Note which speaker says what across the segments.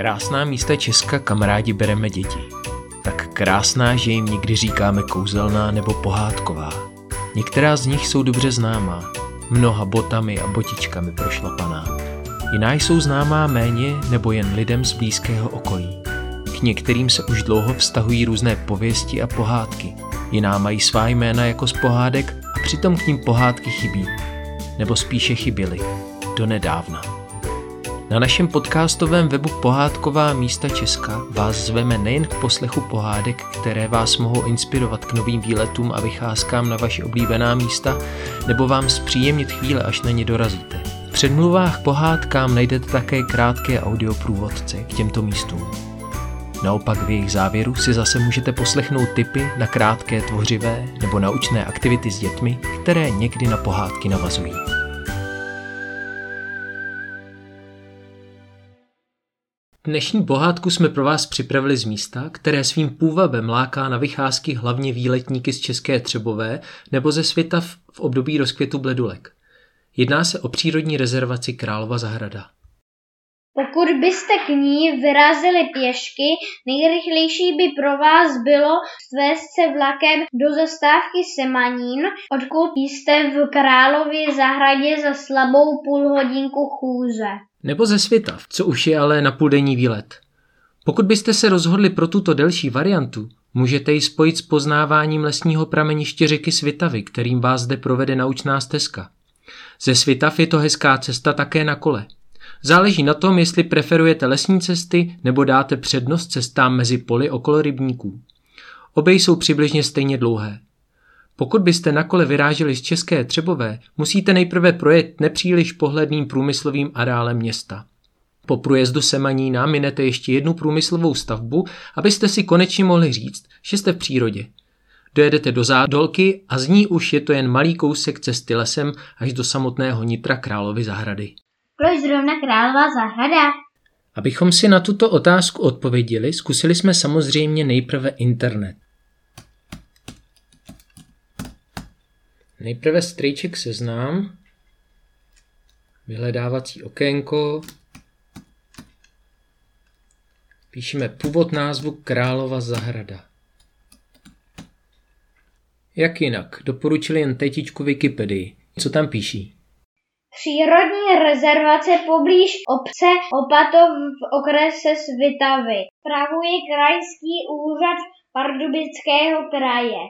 Speaker 1: Krásná místa Česka, kam rádi bereme děti. Tak krásná, že jim někdy říkáme kouzelná nebo pohádková. Některá z nich jsou dobře známá, mnoha botami a botičkami prošlapaná. Jiná jsou známá méně nebo jen lidem z blízkého okolí. K některým se už dlouho vztahují různé pověsti a pohádky. Jiná mají svá jména jako z pohádek a přitom k ním pohádky chybí. Nebo spíše chyběly. Do nedávna. Na našem podcastovém webu Pohádková místa Česka vás zveme nejen k poslechu pohádek, které vás mohou inspirovat k novým výletům a vycházkám na vaše oblíbená místa, nebo vám zpříjemnit chvíle, až na ně dorazíte. V předmluvách pohádkám najdete také krátké audioprůvodce k těmto místům. Naopak v jejich závěru si zase můžete poslechnout tipy na krátké tvořivé nebo naučné aktivity s dětmi, které někdy na pohádky navazují. Dnešní pohádku jsme pro vás připravili z místa, které svým půvabem láká na vycházky hlavně výletníky z České Třebové nebo ze světa v období rozkvětu bledulek. Jedná se o přírodní rezervaci Králova zahrada.
Speaker 2: Pokud byste k ní vyrazili pěšky, nejrychlejší by pro vás bylo svést se vlakem do zastávky Semanín, odkud jste v Králově zahradě za slabou půlhodinku chůze.
Speaker 1: Nebo ze Svitav, co už je ale na půldenní výlet. Pokud byste se rozhodli pro tuto delší variantu, můžete ji spojit s poznáváním lesního prameniště řeky Svitavy, kterým vás zde provede naučná stezka. Ze Svitav je to hezká cesta také na kole. Záleží na tom, jestli preferujete lesní cesty nebo dáte přednost cestám mezi poli okolo rybníků. Obě jsou přibližně stejně dlouhé. Pokud byste na kole vyráželi z České Třebové, musíte nejprve projet nepříliš pohledným průmyslovým areálem města. Po průjezdu Semanína minete ještě jednu průmyslovou stavbu, abyste si konečně mohli říct, že jste v přírodě. Dojedete do Zádolky a z ní už je to jen malý kousek cesty lesem až do samotného nitra Královy zahrady.
Speaker 2: Proč zrovna Králová zahrada?
Speaker 1: Abychom si na tuto otázku odpověděli, zkusili jsme samozřejmě nejprve internet. Nejprve strejček seznám, vyhledávací okénko, píšeme původ názvu Králova zahrada. Jak jinak, doporučili jen tetičku Wikipedii. Co tam píší?
Speaker 2: Přírodní rezervace poblíž obce Opatov v okrese Svitavy. Pravuje krajský úřad Pardubického kraje.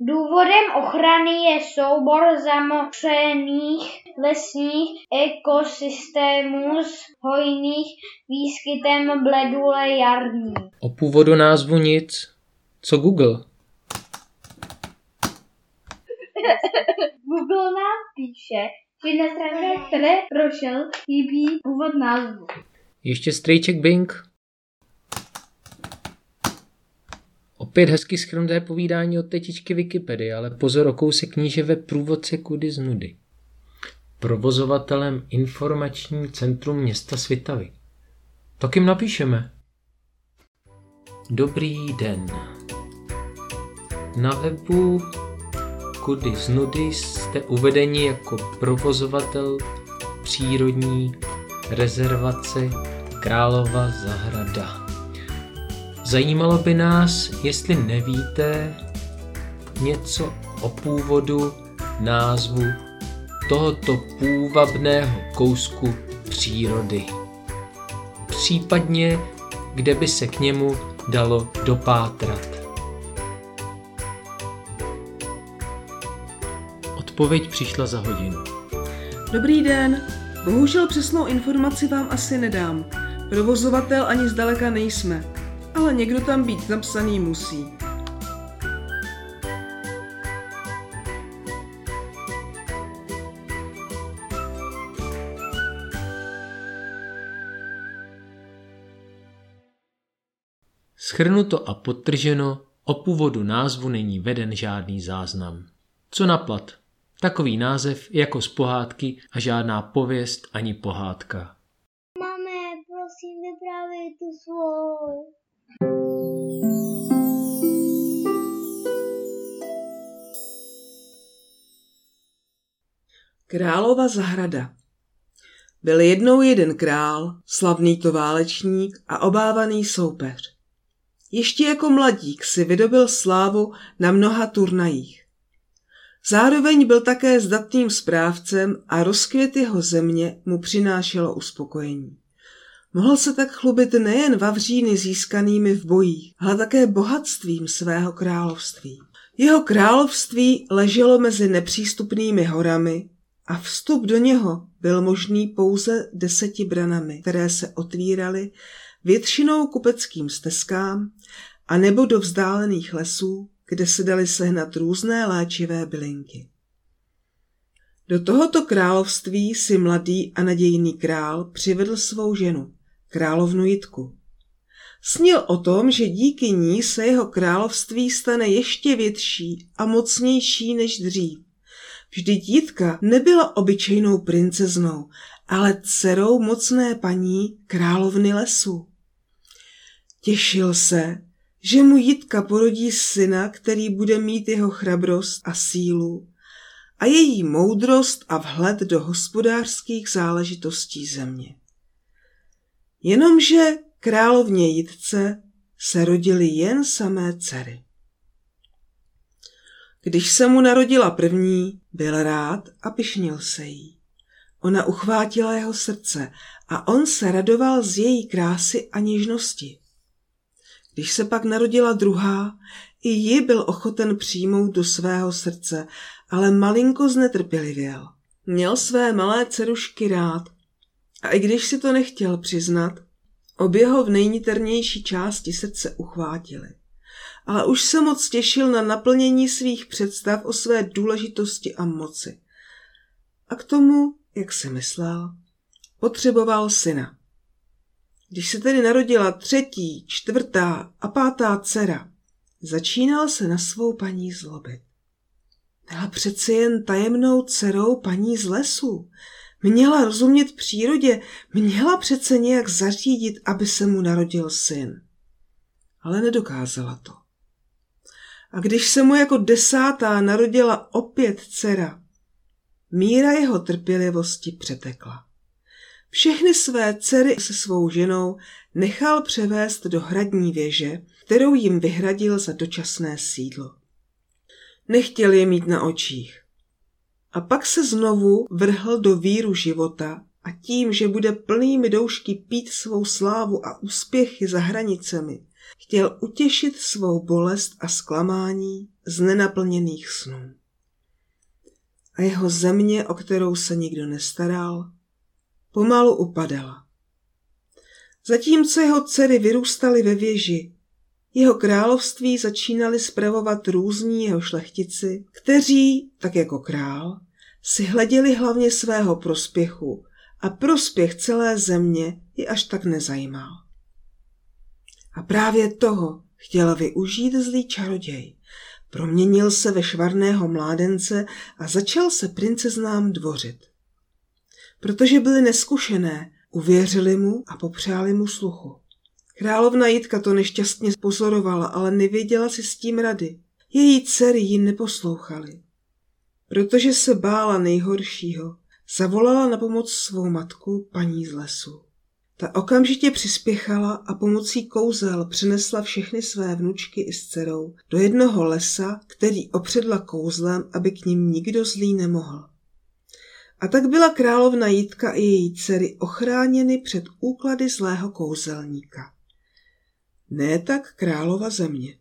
Speaker 2: Důvodem ochrany je soubor zamořených lesních ekosystémů s hojných výskytem bledule jarní.
Speaker 1: O původu názvu nic. Co Google?
Speaker 2: Google nám píše, že na straně, které prošel, chybí původ názvu.
Speaker 1: Ještě strejček Bing. Opět hezky schrnuté povídání od tetičky Wikipedie, ale pozor o kousek kníže ve průvodce kudy z nudy. Provozovatelem informační centrum města Svitavy. Tak jim napíšeme. Dobrý den. Na webu Kudy z nudy jste uvedeni jako provozovatel přírodní rezervace Králova zahrada. Zajímalo by nás, jestli nevíte něco o původu názvu tohoto půvabného kousku přírody. Případně, kde by se k němu dalo dopátrat. Odpověď přišla za hodinu.
Speaker 3: Dobrý den, bohužel přesnou informaci vám asi nedám. Provozovatel ani zdaleka nejsme ale někdo tam být napsaný musí.
Speaker 1: Schrnuto a podtrženo, o původu názvu není veden žádný záznam. Co naplat? Takový název jako z pohádky a žádná pověst ani pohádka.
Speaker 2: Máme, prosím, vyprávěj tu svou.
Speaker 3: Králova zahrada Byl jednou jeden král, slavný to válečník a obávaný soupeř. Ještě jako mladík si vydobil slávu na mnoha turnajích. Zároveň byl také zdatným správcem a rozkvět jeho země mu přinášelo uspokojení. Mohl se tak chlubit nejen vavříny získanými v bojích, ale také bohatstvím svého království. Jeho království leželo mezi nepřístupnými horami a vstup do něho byl možný pouze deseti branami, které se otvíraly většinou kupeckým stezkám a nebo do vzdálených lesů, kde se daly sehnat různé léčivé bylinky. Do tohoto království si mladý a nadějný král přivedl svou ženu, královnu Jitku. Snil o tom, že díky ní se jeho království stane ještě větší a mocnější než dřív. Vždyť Jitka nebyla obyčejnou princeznou, ale dcerou mocné paní královny lesu. Těšil se, že mu Jitka porodí syna, který bude mít jeho chrabrost a sílu a její moudrost a vhled do hospodářských záležitostí země. Jenomže královně Jitce se rodily jen samé dcery. Když se mu narodila první, byl rád a pišnil se jí. Ona uchvátila jeho srdce a on se radoval z její krásy a něžnosti. Když se pak narodila druhá, i ji byl ochoten přijmout do svého srdce, ale malinko znetrpělivěl. Měl své malé dcerušky rád a i když si to nechtěl přiznat, obě ho v nejniternější části srdce uchvátili. Ale už se moc těšil na naplnění svých představ o své důležitosti a moci. A k tomu, jak se myslel, potřeboval syna. Když se tedy narodila třetí, čtvrtá a pátá dcera, začínal se na svou paní zlobit. Byla přece jen tajemnou dcerou paní z lesu. Měla rozumět přírodě, měla přece nějak zařídit, aby se mu narodil syn. Ale nedokázala to. A když se mu jako desátá narodila opět dcera, míra jeho trpělivosti přetekla. Všechny své dcery se svou ženou nechal převést do hradní věže, kterou jim vyhradil za dočasné sídlo. Nechtěl je mít na očích. A pak se znovu vrhl do víru života a tím, že bude plnými doušky pít svou slávu a úspěchy za hranicemi, chtěl utěšit svou bolest a zklamání z nenaplněných snů. A jeho země, o kterou se nikdo nestaral, pomalu upadala. Zatímco jeho dcery vyrůstaly ve věži, jeho království začínali spravovat různí jeho šlechtici, kteří, tak jako král, si hleděli hlavně svého prospěchu a prospěch celé země je až tak nezajímal. A právě toho chtěl využít zlý čaroděj. Proměnil se ve švarného mládence a začal se princeznám dvořit protože byly neskušené, uvěřili mu a popřáli mu sluchu. Královna Jitka to nešťastně pozorovala, ale nevěděla si s tím rady. Její dcery ji neposlouchaly. Protože se bála nejhoršího, zavolala na pomoc svou matku, paní z lesu. Ta okamžitě přispěchala a pomocí kouzel přinesla všechny své vnučky i s dcerou do jednoho lesa, který opředla kouzlem, aby k ním nikdo zlý nemohl. A tak byla královna Jitka i její dcery ochráněny před úklady zlého kouzelníka. Ne tak králova země.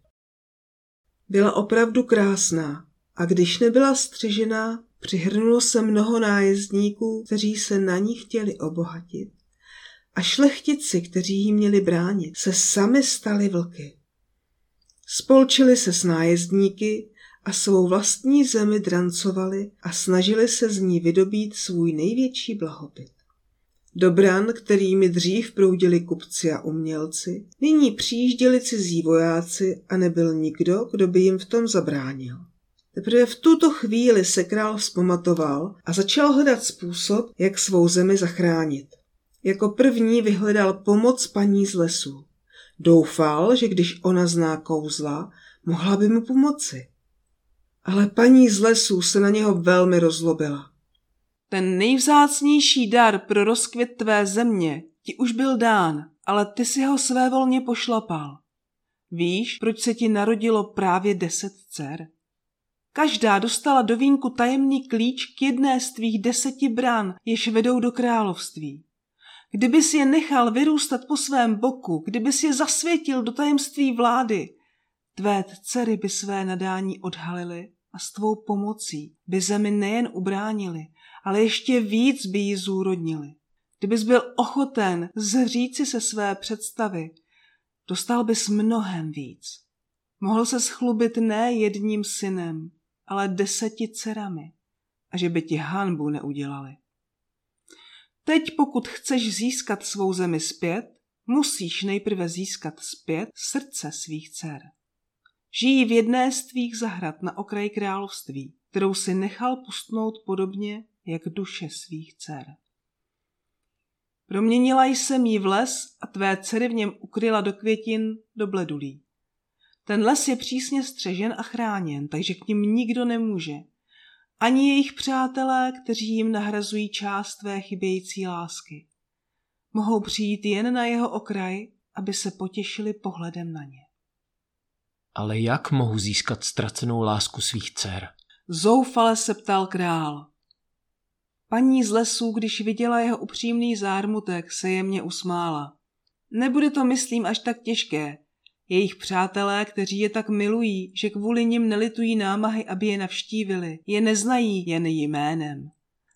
Speaker 3: Byla opravdu krásná a když nebyla střežená, přihrnulo se mnoho nájezdníků, kteří se na ní chtěli obohatit. A šlechtici, kteří jí měli bránit, se sami stali vlky. Spolčili se s nájezdníky a svou vlastní zemi drancovali a snažili se z ní vydobít svůj největší blahobyt. Do bran, kterými dřív proudili kupci a umělci, nyní přijížděli cizí vojáci a nebyl nikdo, kdo by jim v tom zabránil. Teprve v tuto chvíli se král vzpamatoval a začal hledat způsob, jak svou zemi zachránit. Jako první vyhledal pomoc paní z lesu. Doufal, že když ona zná kouzla, mohla by mu pomoci ale paní z lesů se na něho velmi rozlobila. Ten nejvzácnější dar pro rozkvět tvé země ti už byl dán, ale ty si ho svévolně pošlapal. Víš, proč se ti narodilo právě deset dcer? Každá dostala do vínku tajemný klíč k jedné z tvých deseti brán, jež vedou do království. Kdybys je nechal vyrůstat po svém boku, kdybys je zasvětil do tajemství vlády, tvé dcery by své nadání odhalily a s tvou pomocí by zemi nejen ubránili, ale ještě víc by ji zúrodnili. Kdybys byl ochoten zříci se své představy, dostal bys mnohem víc. Mohl se schlubit ne jedním synem, ale deseti dcerami a že by ti hanbu neudělali. Teď pokud chceš získat svou zemi zpět, musíš nejprve získat zpět srdce svých dcer. Žijí v jedné z tvých zahrad na okraji království, kterou si nechal pustnout podobně jak duše svých dcer. Proměnila jsem jí v les a tvé dcery v něm ukryla do květin, do bledulí. Ten les je přísně střežen a chráněn, takže k ním nikdo nemůže. Ani jejich přátelé, kteří jim nahrazují část tvé chybějící lásky. Mohou přijít jen na jeho okraj, aby se potěšili pohledem na ně.
Speaker 1: Ale jak mohu získat ztracenou lásku svých dcer?
Speaker 3: Zoufale se ptal král. Paní z lesů, když viděla jeho upřímný zármutek, se jemně usmála. Nebude to, myslím, až tak těžké. Jejich přátelé, kteří je tak milují, že kvůli nim nelitují námahy, aby je navštívili, je neznají jen jménem.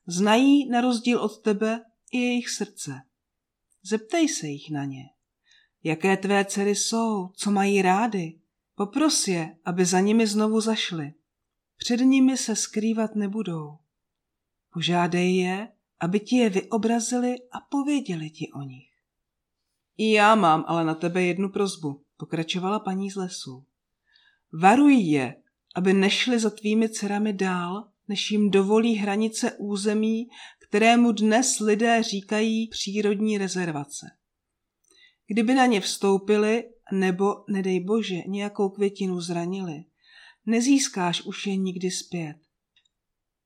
Speaker 3: Znají, na rozdíl od tebe, i jejich srdce. Zeptej se jich na ně. Jaké tvé dcery jsou, co mají rády? Popros je, aby za nimi znovu zašli. Před nimi se skrývat nebudou. Požádej je, aby ti je vyobrazili a pověděli ti o nich. I já mám ale na tebe jednu prozbu, pokračovala paní z lesu. Varuj je, aby nešli za tvými dcerami dál, než jim dovolí hranice území, kterému dnes lidé říkají přírodní rezervace. Kdyby na ně vstoupili, nebo, nedej bože, nějakou květinu zranili, nezískáš už je nikdy zpět.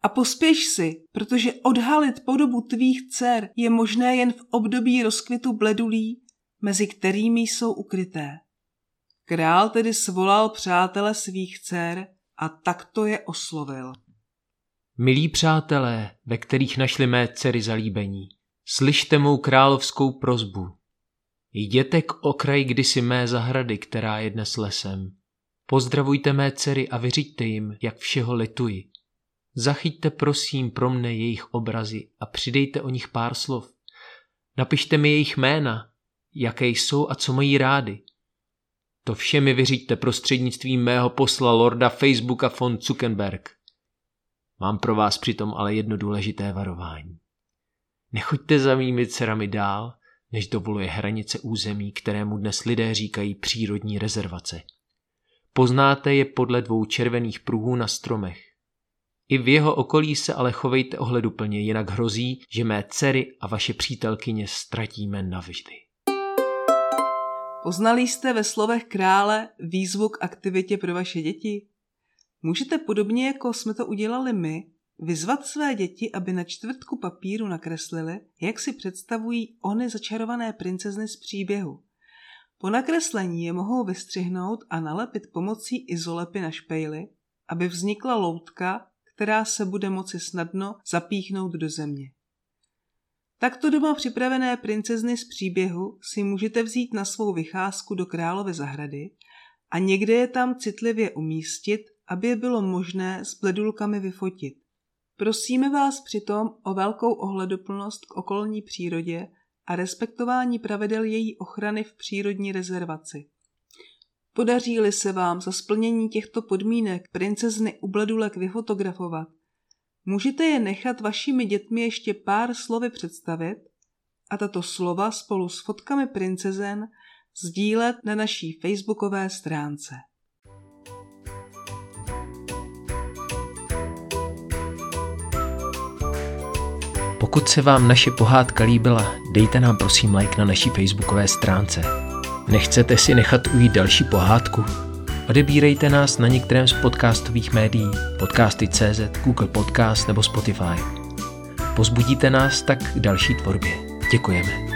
Speaker 3: A pospěš si, protože odhalit podobu tvých dcer je možné jen v období rozkvětu bledulí, mezi kterými jsou ukryté. Král tedy svolal přátele svých dcer a takto je oslovil.
Speaker 1: Milí přátelé, ve kterých našli mé dcery zalíbení, slyšte mou královskou prozbu. Jděte k okraji kdysi mé zahrady, která je dnes lesem. Pozdravujte mé dcery a vyřiďte jim, jak všeho lituji. Zachyťte prosím pro mne jejich obrazy a přidejte o nich pár slov. Napište mi jejich jména, jaké jsou a co mají rády. To vše mi vyřiďte prostřednictvím mého posla Lorda Facebooka von Zuckerberg. Mám pro vás přitom ale jedno důležité varování. Nechoďte za mými dcerami dál, než dovoluje hranice území, kterému dnes lidé říkají přírodní rezervace. Poznáte je podle dvou červených pruhů na stromech. I v jeho okolí se ale chovejte ohleduplně, jinak hrozí, že mé dcery a vaše přítelkyně ztratíme navždy.
Speaker 3: Poznali jste ve slovech krále výzvu k aktivitě pro vaše děti? Můžete podobně, jako jsme to udělali my, vyzvat své děti, aby na čtvrtku papíru nakreslili, jak si představují ony začarované princezny z příběhu. Po nakreslení je mohou vystřihnout a nalepit pomocí izolepy na špejly, aby vznikla loutka, která se bude moci snadno zapíchnout do země. Takto doma připravené princezny z příběhu si můžete vzít na svou vycházku do královy zahrady a někde je tam citlivě umístit, aby je bylo možné s bledulkami vyfotit. Prosíme vás přitom o velkou ohleduplnost k okolní přírodě a respektování pravidel její ochrany v přírodní rezervaci. Podaří-li se vám za splnění těchto podmínek princezny u bledulek vyfotografovat, můžete je nechat vašimi dětmi ještě pár slovy představit a tato slova spolu s fotkami princezen sdílet na naší facebookové stránce.
Speaker 1: Pokud se vám naše pohádka líbila, dejte nám prosím like na naší facebookové stránce. Nechcete si nechat ujít další pohádku? Odebírejte nás na některém z podcastových médií, podcasty.cz, Google Podcast nebo Spotify. pozbudíte nás tak k další tvorbě. Děkujeme.